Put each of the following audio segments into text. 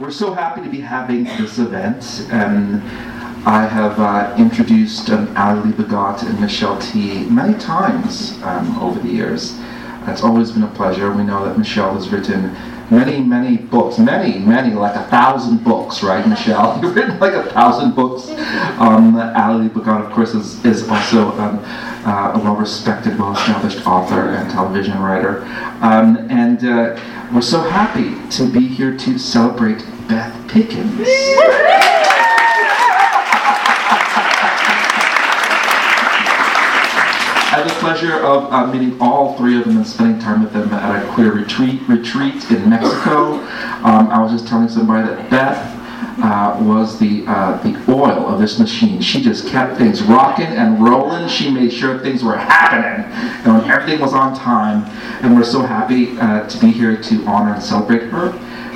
Um, we're so happy to be having this event, and I have uh, introduced um, Ali Liebegott and Michelle Tea many times um, over the years. It's always been a pleasure. We know that Michelle has written many, many books, many, many, like a thousand books, right, Michelle? You've written like a thousand books. Um, Ali Liebegott, of course, is, is also um, uh, a well-respected, well-established author and television writer. Um, and uh, we're so happy to be here to celebrate Beth Pickens. I had the pleasure of uh, meeting all three of them and spending time with them at a queer retreat retreat in Mexico. Um, I was just telling somebody that Beth uh, was the uh, the oil of this machine. She just kept things rocking and rolling. She made sure things were happening, and everything was on time. And we're so happy uh, to be here to honor and celebrate her.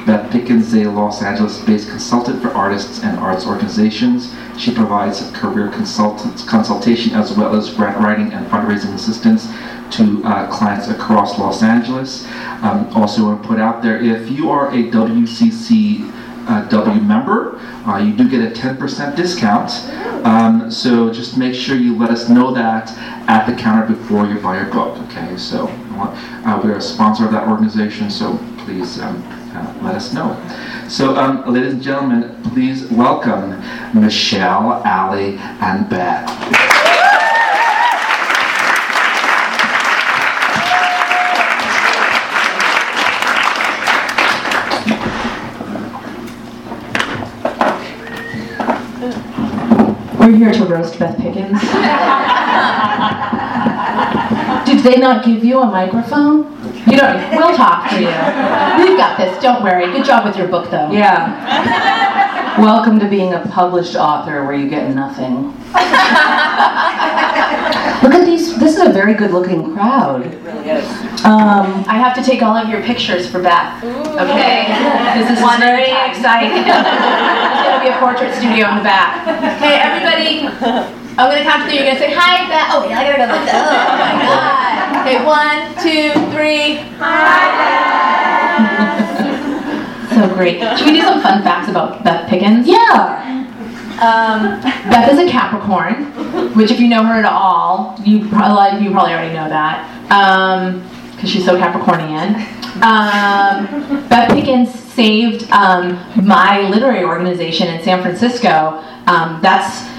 Beth Pickens is a Los Angeles-based consultant for artists and arts organizations. She provides career consultation as well as grant writing and fundraising assistance to uh, clients across Los Angeles. Um, also, want to put out there if you are a WCC uh, W member, uh, you do get a 10% discount. Um, so just make sure you let us know that at the counter before you buy your book. Okay, so uh, we're a sponsor of that organization, so please um, let us know. So, um, ladies and gentlemen, please welcome Michelle, Ali, and Beth. We're here to roast Beth Pickens. Did they not give you a microphone? You don't. We'll talk to you. We've got this. Don't worry. Good job with your book, though. Yeah. Welcome to being a published author where you get nothing. Look at these. This is a very good-looking crowd. It really is. Um, I have to take all of your pictures for Beth. Okay. This is one very exciting. it's gonna be a portrait studio in the back. Okay, everybody. I'm gonna count to three. You're gonna say hi, Beth. Oh, yeah, I gotta go like that. Oh my god. Okay, one, two, three. Hi, Beth. so great. Should we do some fun facts about Beth Pickens? Yeah. Um, Beth is a Capricorn, which if you know her at all, you a lot of you probably already know that, because um, she's so Capricornian. Um, Beth Pickens saved um, my literary organization in San Francisco. Um, that's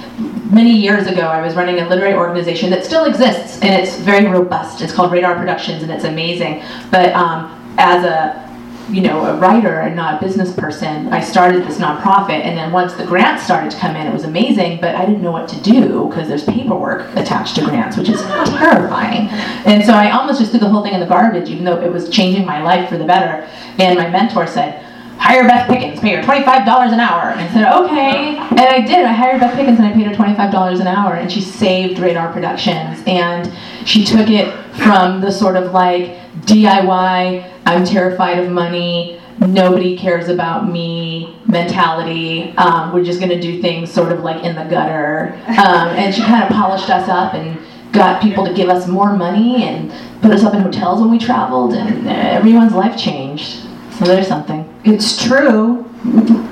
many years ago. I was running a literary organization that still exists, and it's very robust. It's called Radar Productions, and it's amazing. But um, as a you know, a writer and not a business person, I started this nonprofit. And then once the grants started to come in, it was amazing, but I didn't know what to do because there's paperwork attached to grants, which is terrifying. And so I almost just threw the whole thing in the garbage, even though it was changing my life for the better. And my mentor said, hire Beth Pickens, pay her $25 an hour. And I said, okay. And I did. I hired Beth Pickens and I paid her $25 an hour. And she saved Radar Productions. And she took it from the sort of like DIY, I'm terrified of money, nobody cares about me mentality. Um, we're just going to do things sort of like in the gutter. Um, and she kind of polished us up and got people to give us more money and put us up in hotels when we traveled. And everyone's life changed. So there's something. It's true.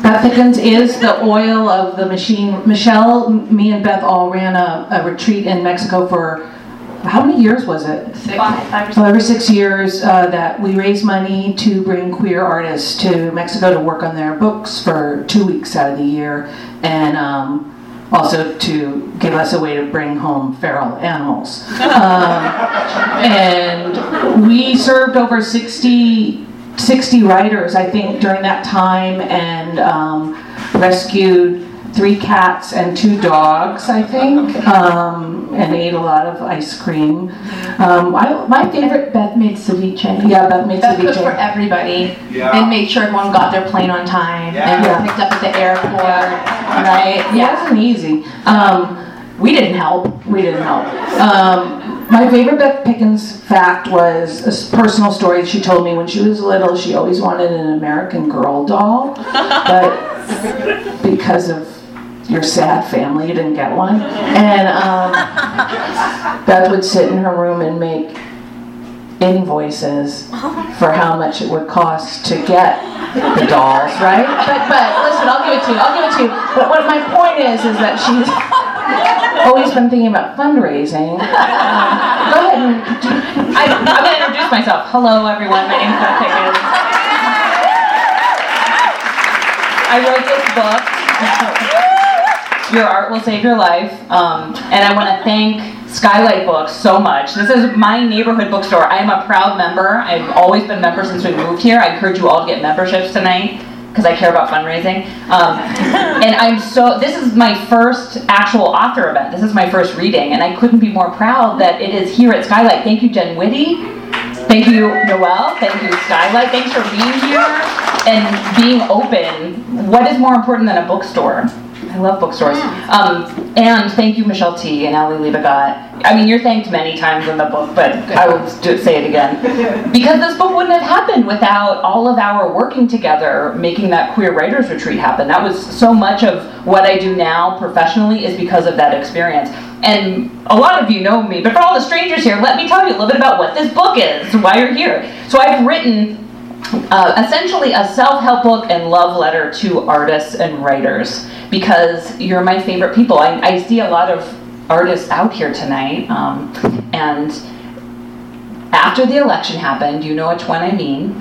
Beth is the oil of the machine. Michelle, me and Beth all ran a, a retreat in Mexico for how many years was it? Six, five, five or or six years uh, that we raised money to bring queer artists to Mexico to work on their books for two weeks out of the year, and um, also to give us a way to bring home feral animals. um, and we served over 60, 60 writers, I think, during that time, and um, rescued three cats and two dogs, I think, um, and ate a lot of ice cream. Um, I, my favorite, Beth made ceviche. yeah, Beth made Beth cooked for everybody Yeah. and made sure everyone got their plane on time and Yeah. picked up at the airport. Right? Yeah. It Yeah. wasn't easy. Um, We didn't help. we didn't help. Um, my favorite Beth Pickens fact was a personal story she told me when she was little. She always wanted an American Girl doll, but because of your sad family, you didn't get one. And um, Beth would sit in her room and make invoices for how much it would cost to get the dolls, right? But but listen, I'll give it to you. I'll give it to you. But what my point is is that she's always been thinking about fundraising. Um, go ahead and I, I'm going to introduce myself. Hello, everyone. My name's Beth Pickens. I wrote this book, Your Art Will Save Your Life, um, and I want to thank Skylight Books so much. This is my neighborhood bookstore. I am a proud member. I've always been a member since we moved here. I encourage you all to get memberships tonight because I care about fundraising. Um, and I'm so, this is my first actual author event. This is my first reading, and I couldn't be more proud that it is here at Skylight. Thank you, Jen Whitty. Thank you, Noel. Thank you, Skylight. Thanks for being here and being open. What is more important than a bookstore? I love bookstores. Um, and thank you, Michelle Tea. and Ali Liebegott. I mean, you're thanked many times in the book, but I will do, say it again. Because this book wouldn't have happened without all of our working together, making that queer writers retreat happen. That was so much of what I do now professionally is because of that experience. And a lot of you know me, but for all the strangers here, let me tell you a little bit about what this book is, why you're here. So I've written uh, essentially a self-help book and love letter to artists and writers because you're my favorite people. I, I see a lot of artists out here tonight, um, and after the election happened, you know which one I mean.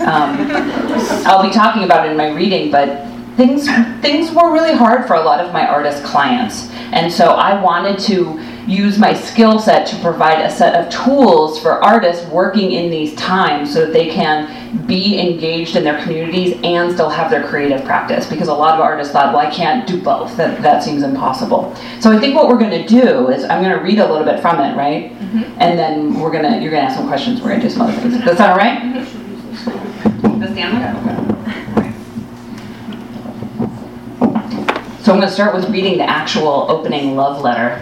Um, I'll be talking about it in my reading, but things things were really hard for a lot of my artist clients, and so I wanted to use my skill set to provide a set of tools for artists working in these times so that they can be engaged in their communities and still have their creative practice. Because a lot of artists thought well i can't do both. That, that seems impossible. So i think what we're going to do is i'm going to read a little bit from it right? Mm-hmm. And then we're going to you're going to ask some questions we're going to do some other things. That's all right? Mm-hmm. The stand so i'm going to start with reading the actual opening love letter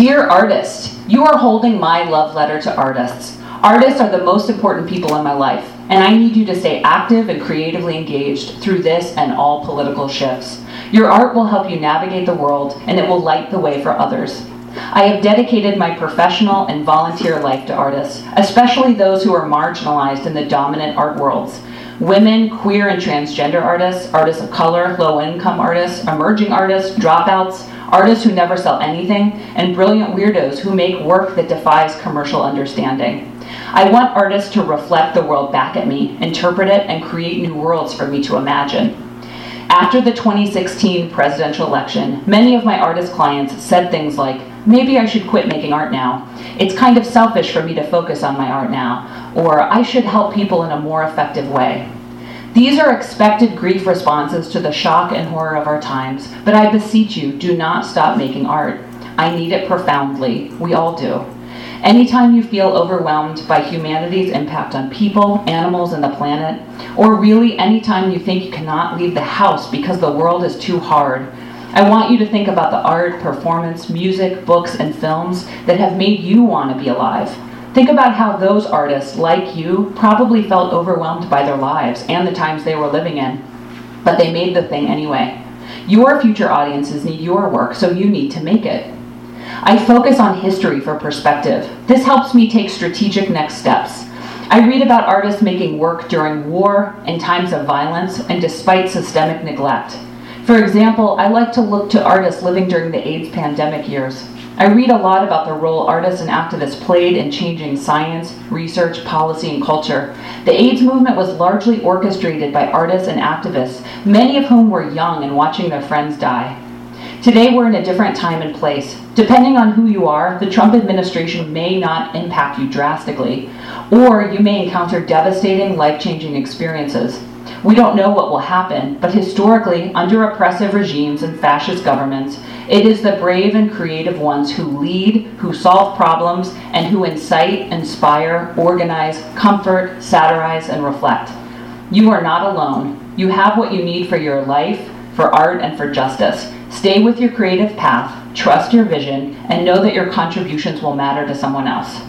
Dear artist, you are holding my love letter to artists. Artists are the most important people in my life, and I need you to stay active and creatively engaged through this and all political shifts. Your art will help you navigate the world, and it will light the way for others. I have dedicated my professional and volunteer life to artists, especially those who are marginalized in the dominant art worlds. Women, queer and transgender artists, artists of color, low income artists, emerging artists, dropouts, artists who never sell anything, and brilliant weirdos who make work that defies commercial understanding. I want artists to reflect the world back at me, interpret it, and create new worlds for me to imagine. After the 2016 presidential election, many of my artist clients said things like, maybe I should quit making art now. It's kind of selfish for me to focus on my art now. Or I should help people in a more effective way. These are expected grief responses to the shock and horror of our times, but I beseech you, do not stop making art. I need it profoundly. We all do. Anytime you feel overwhelmed by humanity's impact on people, animals, and the planet, or really anytime you think you cannot leave the house because the world is too hard, I want you to think about the art, performance, music, books, and films that have made you want to be alive. Think about how those artists, like you, probably felt overwhelmed by their lives and the times they were living in, but they made the thing anyway. Your future audiences need your work, so you need to make it. I focus on history for perspective. This helps me take strategic next steps. I read about artists making work during war, and times of violence, and despite systemic neglect. For example, I like to look to artists living during the AIDS pandemic years. I read a lot about the role artists and activists played in changing science, research, policy, and culture. The AIDS movement was largely orchestrated by artists and activists, many of whom were young and watching their friends die. Today, we're in a different time and place. Depending on who you are, the Trump administration may not impact you drastically, or you may encounter devastating, life changing experiences. We don't know what will happen, but historically, under oppressive regimes and fascist governments, it is the brave and creative ones who lead, who solve problems, and who incite, inspire, organize, comfort, satirize, and reflect. You are not alone. You have what you need for your life, for art, and for justice. Stay with your creative path, trust your vision, and know that your contributions will matter to someone else.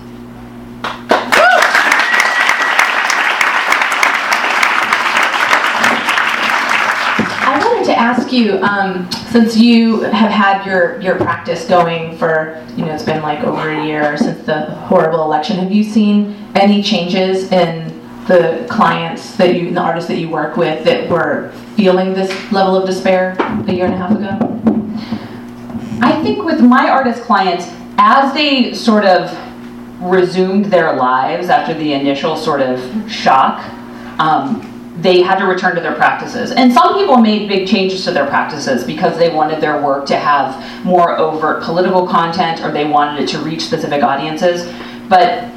Ask you, um, since you have had your, your practice going for, you know, it's been like over a year since the horrible election, have you seen any changes in the clients that you, the artists that you work with that were feeling this level of despair a year and a half ago? I think with my artist clients, as they sort of resumed their lives after the initial sort of shock, um, they had to return to their practices. And some people made big changes to their practices because they wanted their work to have more overt political content or they wanted it to reach specific audiences. But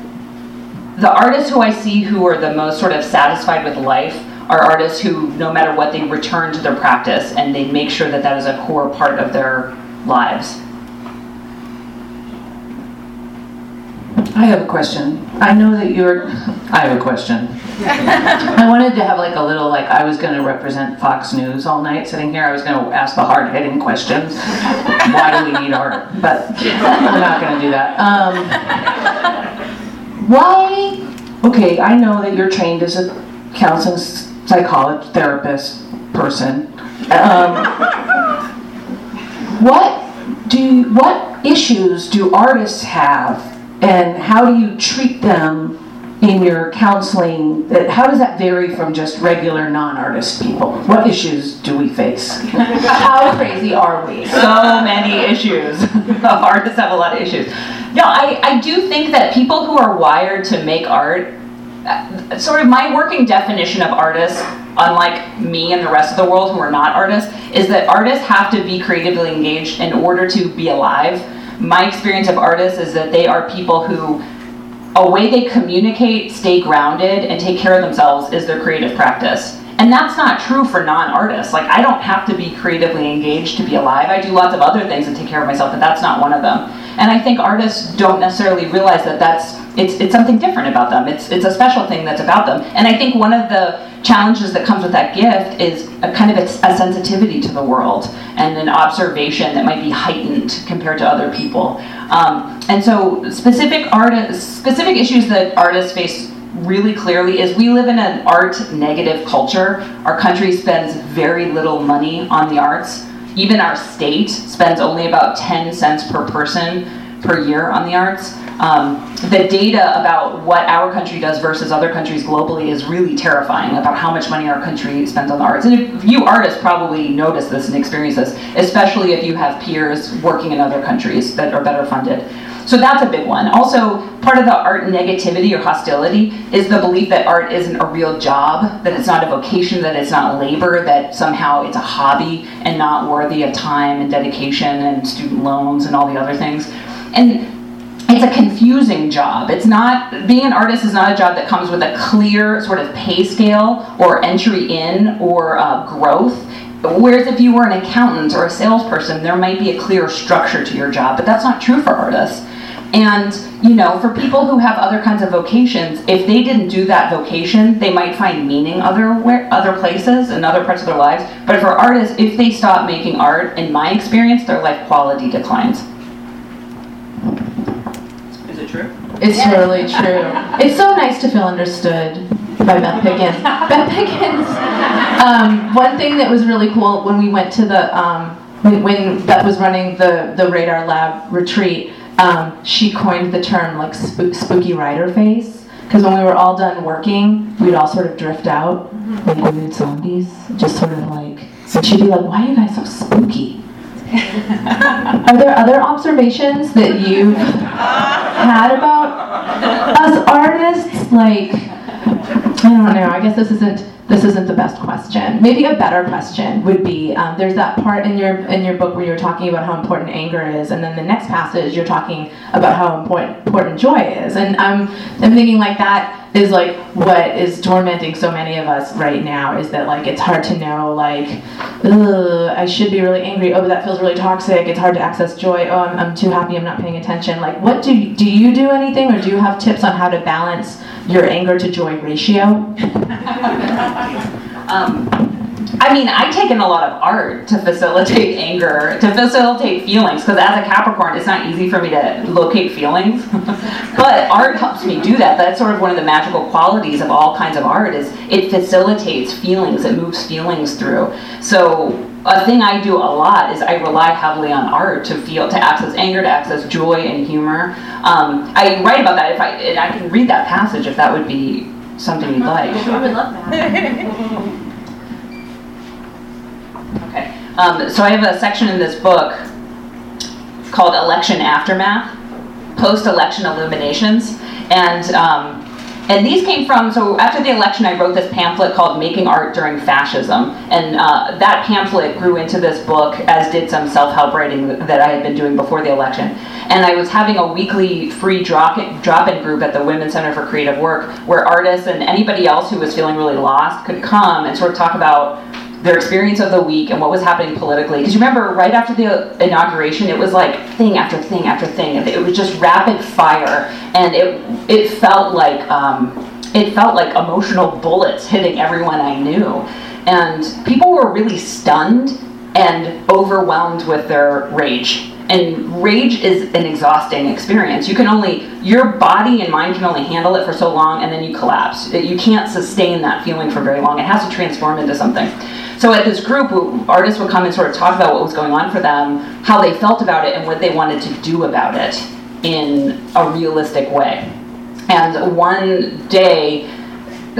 the artists who I see who are the most sort of satisfied with life are artists who, no matter what, they return to their practice and they make sure that that is a core part of their lives. I have a question. I know that you're, I have a question. I wanted to have like a little, like, I was gonna represent Fox News all night sitting here. I was gonna ask the hard-hitting questions. Why do we need art? But I'm not gonna do that. Um, why, okay, I know that you're trained as a counseling psychologist, therapist person. Um, what do, what issues do artists have and how do you treat them in your counseling? That How does that vary from just regular non-artist people? What issues do we face? How crazy are we? so many issues. Artists have a lot of issues. No, I, I do think that people who are wired to make art, uh, sort of my working definition of artists, unlike me and the rest of the world who are not artists, is that artists have to be creatively engaged in order to be alive. My experience of artists is that they are people who a way they communicate, stay grounded, and take care of themselves is their creative practice. And that's not true for non-artists. Like I don't have to be creatively engaged to be alive. I do lots of other things to take care of myself, but that's not one of them. And I think artists don't necessarily realize that that's it's it's something different about them. It's it's a special thing that's about them. And I think one of the challenges that comes with that gift is a kind of a, a sensitivity to the world and an observation that might be heightened compared to other people. Um, and so specific artists, specific issues that artists face really clearly is we live in an art negative culture. Our country spends very little money on the arts. Even our state spends only about 10 cents per person per year on the arts. Um, the data about what our country does versus other countries globally is really terrifying about how much money our country spends on the arts. And you artists probably notice this and experience this, especially if you have peers working in other countries that are better funded. So that's a big one. Also, part of the art negativity or hostility is the belief that art isn't a real job, that it's not a vocation, that it's not labor, that somehow it's a hobby and not worthy of time and dedication and student loans and all the other things. And it's a confusing job. It's not being an artist is not a job that comes with a clear sort of pay scale or entry in or uh, growth. Whereas if you were an accountant or a salesperson, there might be a clear structure to your job, but that's not true for artists. And you know, for people who have other kinds of vocations, if they didn't do that vocation, they might find meaning other where, other places and other parts of their lives. But for artists, if they stop making art, in my experience, their life quality declines. It's totally true. It's so nice to feel understood by Beth Pickens. Beth Pickens. Um, one thing that was really cool when we went to the um, when, when Beth was running the the Radar Lab retreat, um, she coined the term like spook, spooky writer face. Because when we were all done working, we'd all sort of drift out like weird zombies, just sort of like. And she'd be like, "Why are you guys so spooky?" Are there other observations that you've had about us artists? Like, I don't know. I guess this isn't this isn't the best question. Maybe a better question would be: um, There's that part in your in your book where you're talking about how important anger is, and then the next passage you're talking about how important important joy is. And I'm I'm thinking like that is like what is tormenting so many of us right now is that like it's hard to know like i should be really angry. Oh but that feels really toxic. It's hard to access joy. Oh I'm, I'm too happy. I'm not paying attention. Like what do you, do you do anything or do you have tips on how to balance your anger to joy ratio? Um, I mean, I take in a lot of art to facilitate anger, to facilitate feelings, because as a Capricorn, it's not easy for me to locate feelings. but art helps me do that. That's sort of one of the magical qualities of all kinds of art is it facilitates feelings, it moves feelings through. So a thing I do a lot is I rely heavily on art to feel, to access anger, to access joy and humor. Um, I write about that if I, and I can read that passage if that would be something you'd like. I would love that. Um, so I have a section in this book called Election Aftermath, Post-Election Illuminations, and um, and these came from so after the election I wrote this pamphlet called Making Art During Fascism, and uh, that pamphlet grew into this book as did some self-help writing that I had been doing before the election. And I was having a weekly free drop-in, drop-in group at the Women's Center for Creative Work where artists and anybody else who was feeling really lost could come and sort of talk about their experience of the week and what was happening politically. Because you remember, right after the inauguration, it was like thing after thing after thing. It was just rapid fire, and it it felt like um, it felt like emotional bullets hitting everyone I knew, and people were really stunned and overwhelmed with their rage. And rage is an exhausting experience. You can only, your body and mind can only handle it for so long and then you collapse. You can't sustain that feeling for very long. It has to transform into something. So at this group, artists would come and sort of talk about what was going on for them, how they felt about it, and what they wanted to do about it in a realistic way. And one day,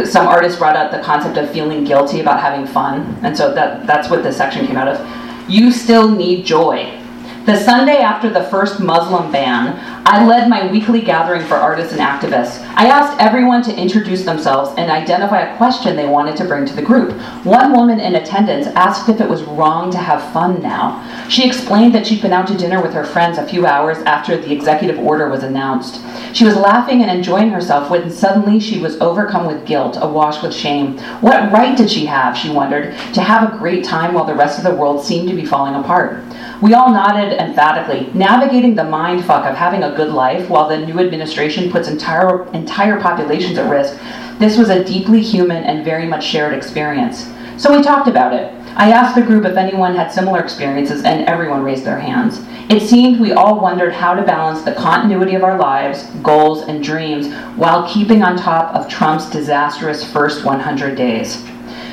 some artists brought up the concept of feeling guilty about having fun, and so that, that's what this section came out of. You still need joy. The Sunday after the first Muslim ban, I led my weekly gathering for artists and activists. I asked everyone to introduce themselves and identify a question they wanted to bring to the group. One woman in attendance asked if it was wrong to have fun now. She explained that she'd been out to dinner with her friends a few hours after the executive order was announced. She was laughing and enjoying herself when suddenly she was overcome with guilt, awash with shame. What right did she have, she wondered, to have a great time while the rest of the world seemed to be falling apart? We all nodded emphatically, navigating the mind fuck of having a good life while the new administration puts entire, entire populations at risk. This was a deeply human and very much shared experience. So we talked about it. I asked the group if anyone had similar experiences, and everyone raised their hands. It seemed we all wondered how to balance the continuity of our lives, goals, and dreams while keeping on top of Trump's disastrous first 100 days.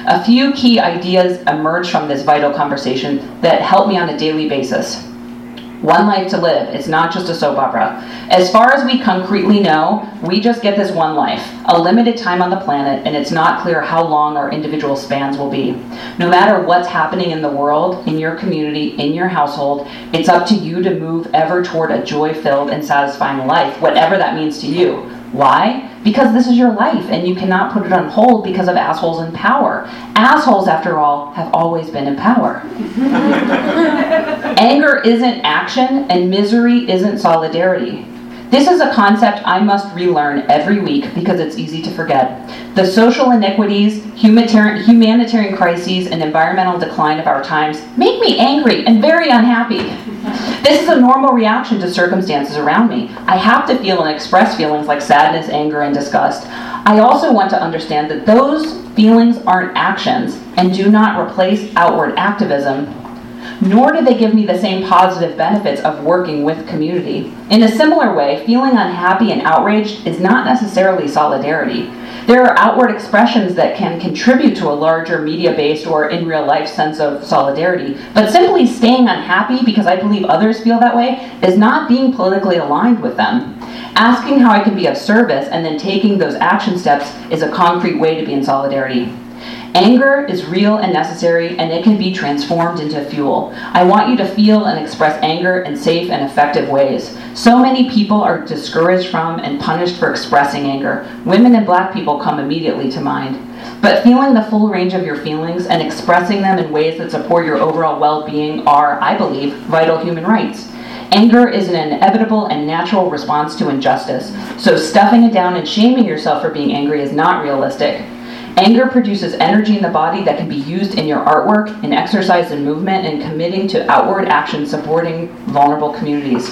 A few key ideas emerged from this vital conversation that help me on a daily basis. One life to live. It's not just a soap opera. As far as we concretely know, we just get this one life, a limited time on the planet, and it's not clear how long our individual spans will be. No matter what's happening in the world, in your community, in your household, it's up to you to move ever toward a joy filled and satisfying life, whatever that means to you. Why? Because this is your life and you cannot put it on hold because of assholes in power. Assholes, after all, have always been in power. Anger isn't action and misery isn't solidarity. This is a concept I must relearn every week because it's easy to forget. The social inequities, humanitarian crises, and environmental decline of our times make me angry and very unhappy. This is a normal reaction to circumstances around me. I have to feel and express feelings like sadness, anger, and disgust. I also want to understand that those feelings aren't actions and do not replace outward activism, nor do they give me the same positive benefits of working with community. In a similar way, feeling unhappy and outraged is not necessarily solidarity. There are outward expressions that can contribute to a larger media based or in real life sense of solidarity, but simply staying unhappy because I believe others feel that way is not being politically aligned with them. Asking how I can be of service and then taking those action steps is a concrete way to be in solidarity. Anger is real and necessary, and it can be transformed into fuel. I want you to feel and express anger in safe and effective ways. So many people are discouraged from and punished for expressing anger. Women and black people come immediately to mind. But feeling the full range of your feelings and expressing them in ways that support your overall well being are, I believe, vital human rights. Anger is an inevitable and natural response to injustice, so stuffing it down and shaming yourself for being angry is not realistic. Anger produces energy in the body that can be used in your artwork, in exercise and movement, and committing to outward action supporting vulnerable communities.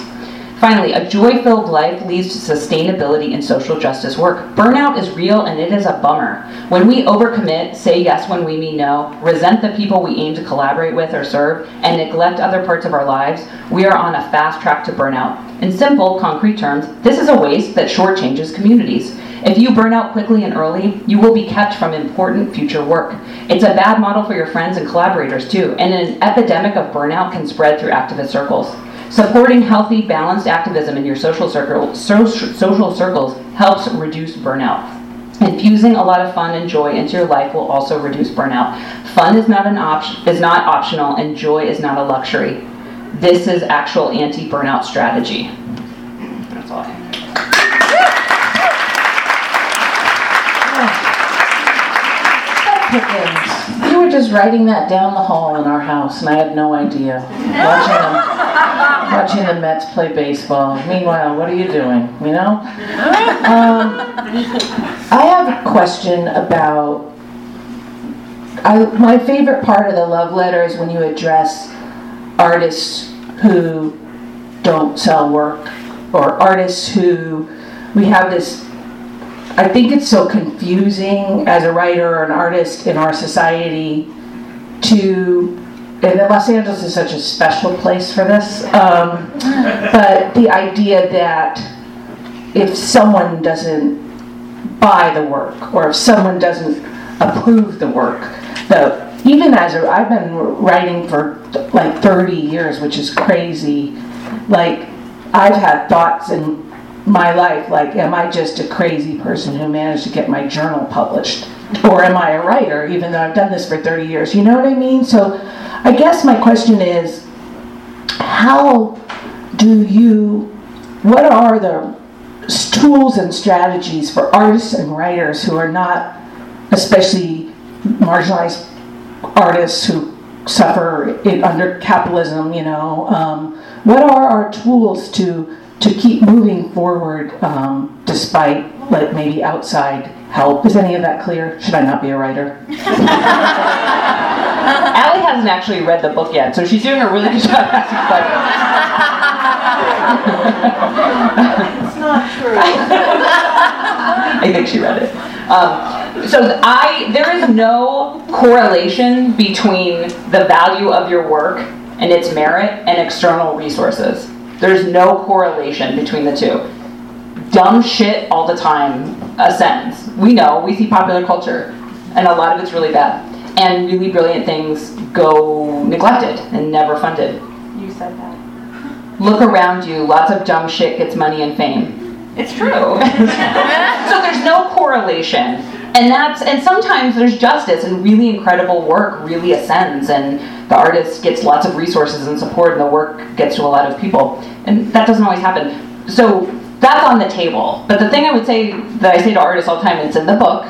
Finally, a joy filled life leads to sustainability in social justice work. Burnout is real and it is a bummer. When we overcommit, say yes when we mean no, resent the people we aim to collaborate with or serve, and neglect other parts of our lives, we are on a fast track to burnout. In simple, concrete terms, this is a waste that shortchanges communities. If you burn out quickly and early, you will be kept from important future work. It's a bad model for your friends and collaborators, too, and an epidemic of burnout can spread through activist circles. Supporting healthy, balanced activism in your social, circle, social circles helps reduce burnout. Infusing a lot of fun and joy into your life will also reduce burnout. Fun is not an option is not optional and joy is not a luxury. This is actual anti-burnout strategy. That's all I have. Pickens. You were just writing that down the hall in our house, and I had no idea. Watching them, watching the Mets play baseball. Meanwhile, what are you doing? You know. Um, I have a question about. I, my favorite part of the love letter is when you address artists who don't sell work, or artists who we have this I think it's so confusing as a writer or an artist in our society to, and Los Angeles is such a special place for this, um, but the idea that if someone doesn't buy the work or if someone doesn't approve the work, the even as a, I've been writing for like 30 years, which is crazy. Like I've had thoughts and my life like am i just a crazy person who managed to get my journal published? Or am i a writer even though i've done this for 30 years? You know what i mean? So i guess my question is how do you what are the tools and strategies for artists and writers who are not especially marginalized artists who suffer under capitalism you know? Um, what are our tools to to keep moving forward um, despite like maybe outside help. Is any of that clear? Should I not be a writer? Allie hasn't actually read the book yet, so she's doing a really good job it's not true. I think she read it. Um, so I there is no correlation between the value of your work and its merit and external resources. There's no correlation between the two. Dumb shit all the time ascends. We know, we see popular culture, and a lot of it's really bad. And really brilliant things go neglected and never funded. You said that. Look around you, lots of dumb shit gets money and fame. It's true. so there's no correlation. And that's and sometimes there's justice and really incredible work really ascends and the artist gets lots of resources and support and the work gets to a lot of people. And that doesn't always happen. So that's on the table. But the thing I would say that I say to artists all the time, and it's in the book,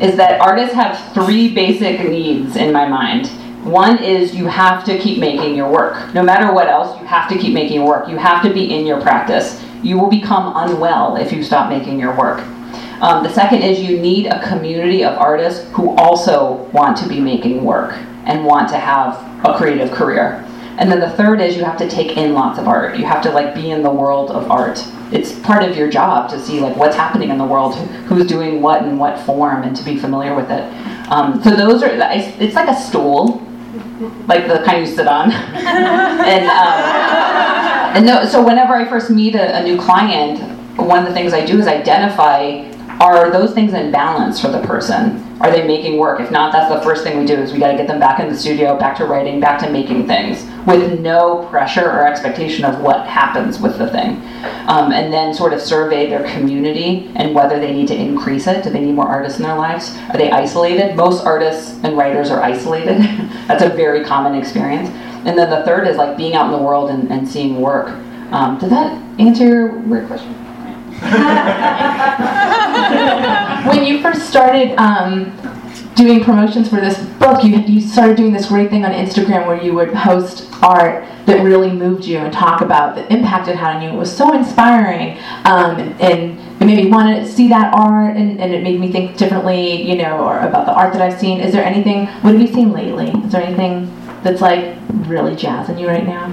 is that artists have three basic needs in my mind. One is you have to keep making your work. No matter what else, you have to keep making your work. You have to be in your practice. You will become unwell if you stop making your work. Um, the second is you need a community of artists who also want to be making work and want to have a creative career. And then the third is you have to take in lots of art. You have to like be in the world of art. It's part of your job to see like what's happening in the world, who's doing what in what form, and to be familiar with it. Um, so those are it's like a stool, like the kind you sit on. and um, and no, so whenever I first meet a, a new client, one of the things I do is identify are those things in balance for the person? Are they making work? If not, that's the first thing we do is we got to get them back in the studio, back to writing, back to making things with no pressure or expectation of what happens with the thing. Um, and then sort of survey their community and whether they need to increase it. Do they need more artists in their lives? Are they isolated? Most artists and writers are isolated. that's a very common experience. And then the third is like being out in the world and, and seeing work. Um, did that answer your weird question? when you first started um, doing promotions for this book, you, you started doing this great thing on Instagram where you would post art that really moved you and talk about the impact it had on you. It was so inspiring, um, and it made me want to see that art, and, and it made me think differently, you know, or about the art that I've seen. Is there anything? What have you seen lately? Is there anything that's like really jazzing you right now?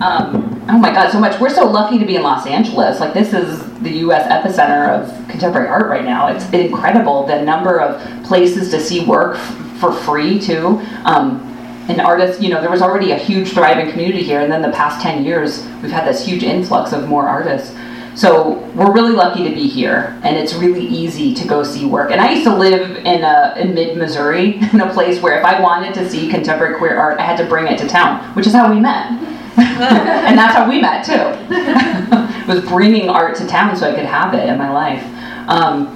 Um, oh my God, so much. We're so lucky to be in Los Angeles. Like this is the U.S. epicenter of contemporary art right now. It's incredible the number of places to see work f- for free too. Um, and artists, you know, there was already a huge thriving community here, and then the past 10 years, we've had this huge influx of more artists. So we're really lucky to be here, and it's really easy to go see work. And I used to live in, a, in mid Missouri, in a place where if I wanted to see contemporary queer art, I had to bring it to town, which is how we met. and that's how we met too. was bringing art to town so I could have it in my life. Um,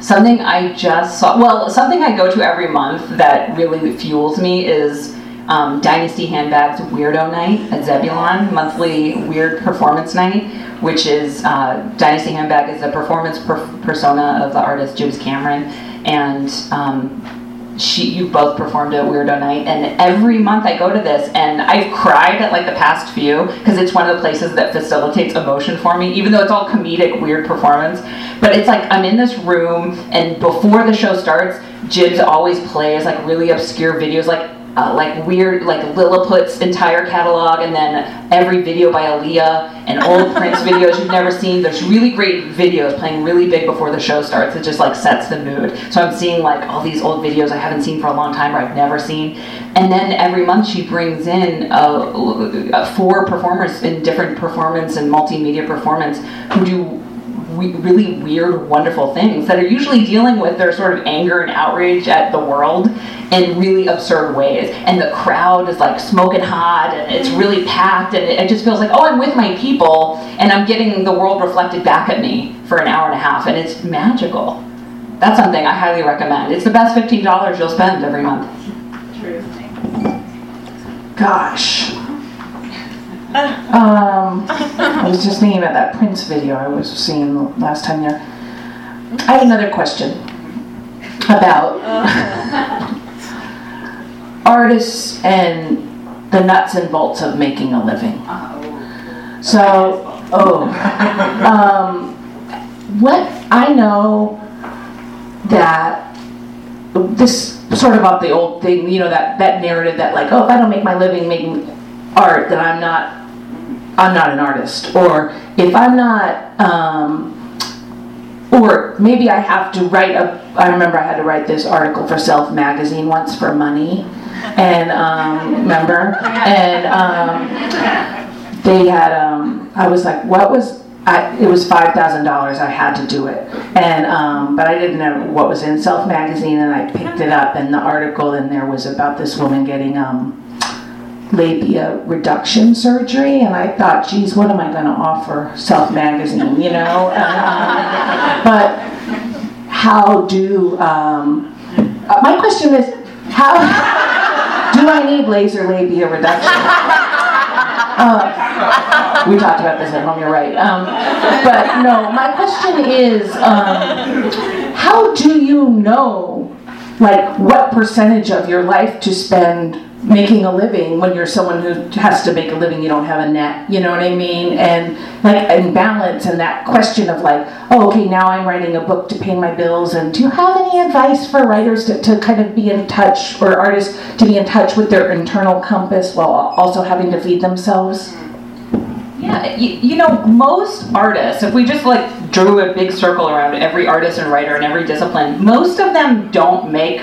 something I just saw, well, something I go to every month that really fuels me is um, Dynasty Handbags Weirdo Night at Zebulon, monthly weird performance night, which is uh, Dynasty Handbag is a performance per- persona of the artist Jibz Cameron, and um, she you both performed at Weirdo Night, and every month I go to this, and I've cried at like the past few because it's one of the places that facilitates emotion for me, even though it's all comedic, weird performance. But it's like I'm in this room, and before the show starts, Jibz always plays like really obscure videos, like uh, like weird, like Lilliput's entire catalog, and then every video by Aaliyah and old Prince videos you've never seen. There's really great videos playing really big before the show starts. It just like sets the mood. So I'm seeing like all these old videos I haven't seen for a long time or I've never seen. And then every month she brings in uh, four performers in different performance and multimedia performance who do really weird, wonderful things that are usually dealing with their sort of anger and outrage at the world in really absurd ways. And the crowd is like smoking hot and it's really packed and it just feels like, oh, I'm with my people and I'm getting the world reflected back at me for an hour and a half and it's magical. That's something I highly recommend. It's the best $15 you'll spend every month. True. Gosh. Um, I was just thinking about that Prince video I was seeing last time there. I have another question about artists and the nuts and bolts of making a living. So, oh, um, what I know that this sort of about the old thing, you know, that that narrative that like, oh, if I don't make my living making art, then I'm not I'm not an artist, or if I'm not, um, or maybe I have to write a. I remember I had to write this article for Self magazine once for money, and um, remember, and um, they had. Um, I was like, what was I, it was five thousand dollars. I had to do it, and um, but I didn't know what was in Self magazine, and I picked it up, and the article in there was about this woman getting um, labia reduction surgery, and I thought, geez, what am I going to offer Self Magazine, you know? But how do, um, uh, my question is, how do I need laser labia reduction? Uh, we talked about this at home, you're right. Um, but no, my question is, um, how do you know, like, what percentage of your life to spend making a living when you're someone who has to make a living you don't have a net you know what i mean? And like in balance and that question of like oh okay now i'm writing a book to pay my bills and do you have any advice for writers to, to kind of be in touch or artists to be in touch with their internal compass while also having to feed themselves? Yeah, you, you know, most artists, if we just like drew a big circle around every artist and writer in every discipline, most of them don't make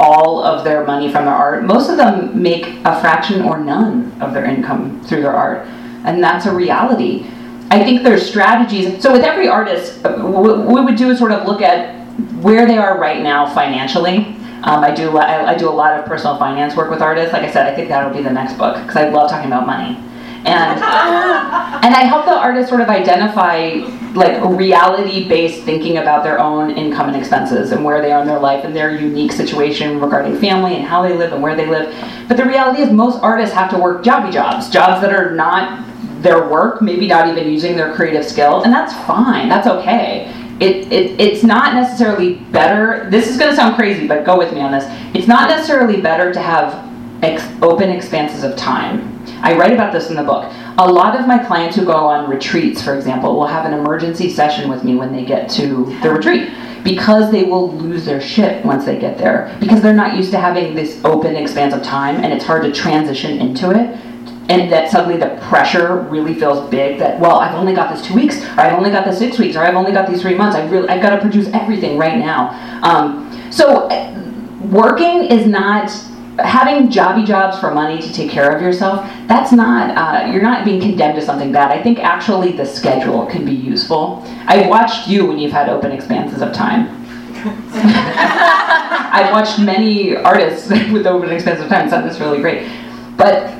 all of their money from their art. Most of them make a fraction or none of their income through their art, and that's a reality. I think there's strategies. So with every artist, what we would do is sort of look at where they are right now financially. Um, I do I, I do a lot of personal finance work with artists. Like I said, I think that'll be the next book because I love talking about money, and and I help the artist sort of identify like reality based thinking about their own income and expenses and where they are in their life and their unique situation regarding family and how they live and where they live. But the reality is, most artists have to work jobby jobs, jobs that are not their work, maybe not even using their creative skill, and that's fine, that's okay. it, it, it's not necessarily better. This is going to sound crazy, but go with me on this. It's not necessarily better to have ex- open expanses of time. I write about this in the book. A lot of my clients who go on retreats, for example, will have an emergency session with me when they get to the retreat because they will lose their shit once they get there because they're not used to having this open expanse of time and it's hard to transition into it. And that suddenly the pressure really feels big that well i've only got this two weeks or i've only got this six weeks or i've only got these three months. I've really i've got to produce everything right now. Um, so working is not having jobby jobs for money to take care of yourself that's not uh, you're not being condemned to something bad. I think actually the schedule can be useful. I've watched you when you've had open expanses of time. I've watched many artists with open expanses of time so that's really great. But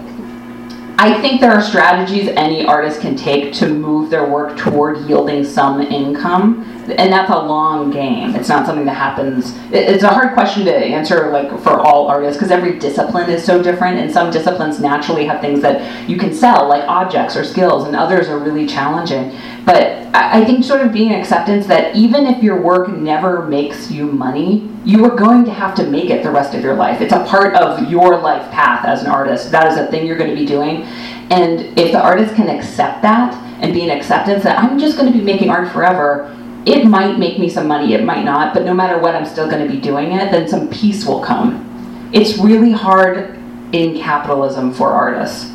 I think there are strategies any artist can take to move their work toward yielding some income, and that's a long game. It's not something that happens. It's a hard question to answer, like for all artists, because every discipline is so different, and some disciplines naturally have things that you can sell, like objects or skills, and others are really challenging. But I think sort of being acceptance that even if your work never makes you money, you are going to have to make it the rest of your life. It's a part of your life path as an artist. That is a thing you're going to be doing. And if the artist can accept that and be an acceptance that I'm just going to be making art forever, it might make me some money, it might not, but no matter what, I'm still going to be doing it, then some peace will come. It's really hard in capitalism for artists.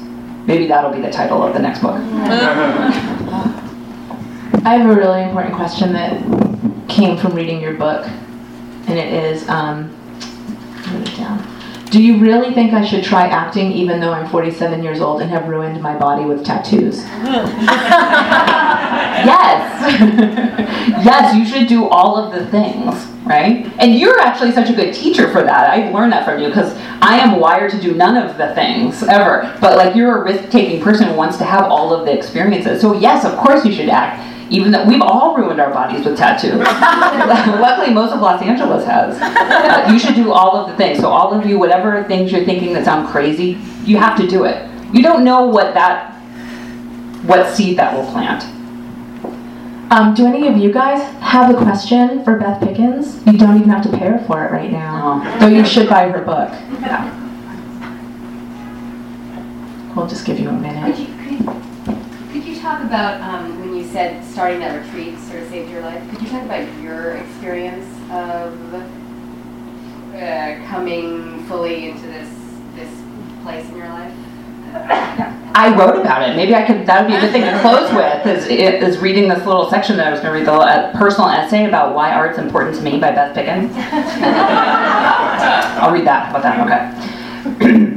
Maybe that'll be the title of the next book. I have a really important question that came from reading your book, and it is, um, it down. Do you really think I should try acting even though I'm 47 years old and have ruined my body with tattoos? yes. yes, you should do all of the things, right? And you're actually such a good teacher for that. I've learned that from you because I am wired to do none of the things ever. But like you're a risk taking person who wants to have all of the experiences. So, yes, of course you should act even though we've all ruined our bodies with tattoos. Luckily, most of Los Angeles has. Uh, you should do all of the things. So, all of you, whatever things you're thinking that sound crazy, you have to do it. You don't know what that, what seed that will plant. Um, do any of you guys have a question for Beth Pickens? You don't even have to pay her for it right now. No. Though you should buy her book. Yeah. We'll just give you a Could minute. you, could, could you talk about um, when you said starting that retreat sort of saved your life? Could you talk about your experience of uh, coming fully into this this place in your life? I wrote about it. Maybe I could. That would be a good thing to close with. Is, is reading this little section that I was going to read the uh, personal essay about why art's important to me by Beth Pickens. I'll read that. How about that? Okay.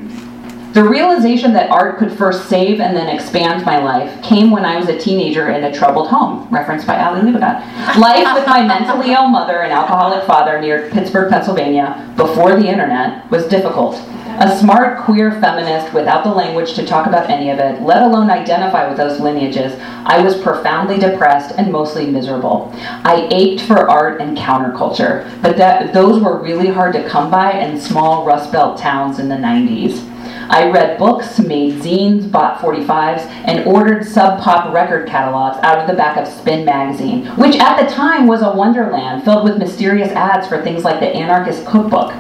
the realization that art could first save and then expand my life came when I was a teenager in a troubled home, referenced by Ali Liebegott. Life with my mentally ill mother and alcoholic father near Pittsburgh, Pennsylvania, before the internet, was difficult. A smart queer feminist without the language to talk about any of it, let alone identify with those lineages, I was profoundly depressed and mostly miserable. I ached for art and counterculture, but that, those were really hard to come by in small Rust Belt towns in the 90s. I read books, made zines, bought 45s, and ordered sub pop record catalogs out of the back of Spin magazine, which at the time was a wonderland filled with mysterious ads for things like the Anarchist Cookbook.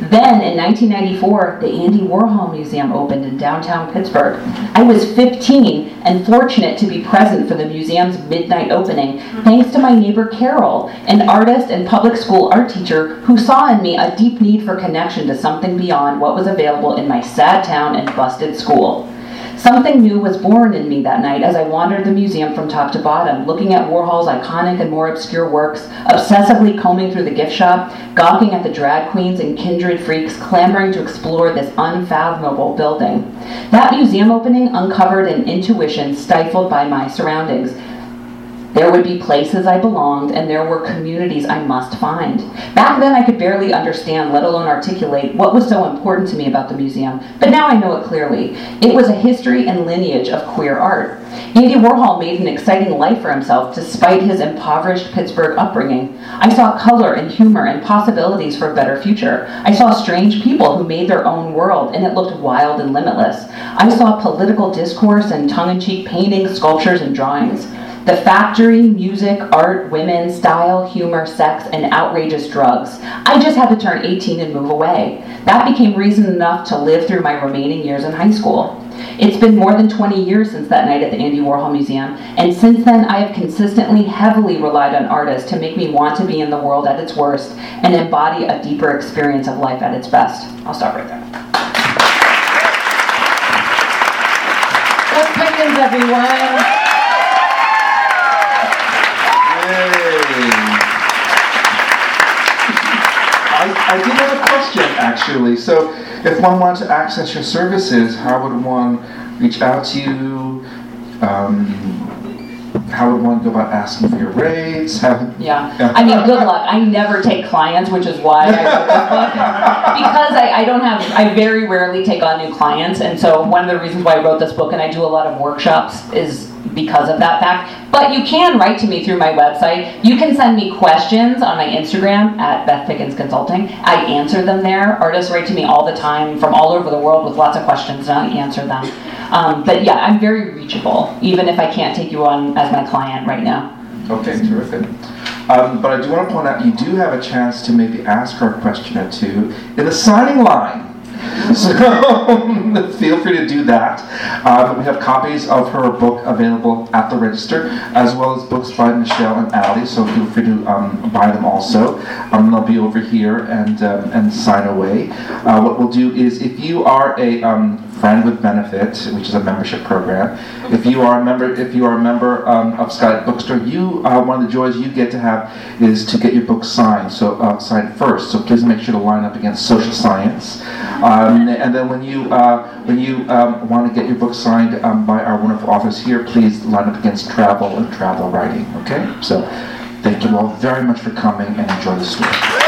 Then, in 1994, the Andy Warhol Museum opened in downtown Pittsburgh. I was 15 and fortunate to be present for the museum's midnight opening, thanks to my neighbor Carol, an artist and public school art teacher who saw in me a deep need for connection to something beyond what was available in my sad town and busted school. Something new was born in me that night as I wandered the museum from top to bottom, looking at Warhol's iconic and more obscure works, obsessively combing through the gift shop, gawking at the drag queens and kindred freaks clamoring to explore this unfathomable building. That museum opening uncovered an intuition stifled by my surroundings. There would be places I belonged, and there were communities I must find. Back then, I could barely understand, let alone articulate, what was so important to me about the museum, but now I know it clearly. It was a history and lineage of queer art. Andy Warhol made an exciting life for himself despite his impoverished Pittsburgh upbringing. I saw color and humor and possibilities for a better future. I saw strange people who made their own world, and it looked wild and limitless. I saw political discourse and tongue in cheek paintings, sculptures, and drawings. The factory, music, art, women, style, humor, sex, and outrageous drugs. I just had to turn 18 and move away. That became reason enough to live through my remaining years in high school. It's been more than 20 years since that night at the Andy Warhol Museum, and since then I have consistently heavily relied on artists to make me want to be in the world at its worst and embody a deeper experience of life at its best. I'll stop right there. Pickens, everyone. Actually. So, if one wanted to access your services, how would one reach out to you? Um, how would one go about asking for your rates? How, Yeah. I mean, good luck. I never take clients, which is why I wrote book. Because I, I don't have, I very rarely take on new clients. And so one of the reasons why I wrote this book and I do a lot of workshops is because of that fact. But you can write to me through my website. You can send me questions on my Instagram at Beth Pickens Consulting. I answer them there. Artists write to me all the time from all over the world with lots of questions and I answer them. Um, but yeah, I'm very reachable, even if I can't take you on as my client right now. Okay, terrific. Um, but I do want to point out you do have a chance to maybe ask her a question or two in the signing line. So feel free to do that. Um, we have copies of her book available at the register, as well as books by Michelle and Ali. So feel free to um, buy them also. Um, they'll be over here and um, and sign away. Uh, what we'll do is, if you are a um, friend with Benefits, which is a membership program, if you are a member, if you are a member um, of Skylight Bookstore, you uh, one of the joys you get to have is to get your book signed. So uh, signed first. So please make sure to line up against social science. Um, and then when you uh, when you um, want to get your book signed um, by our wonderful authors here, please line up against travel and travel writing. Okay. So thank you all very much for coming and enjoy the story.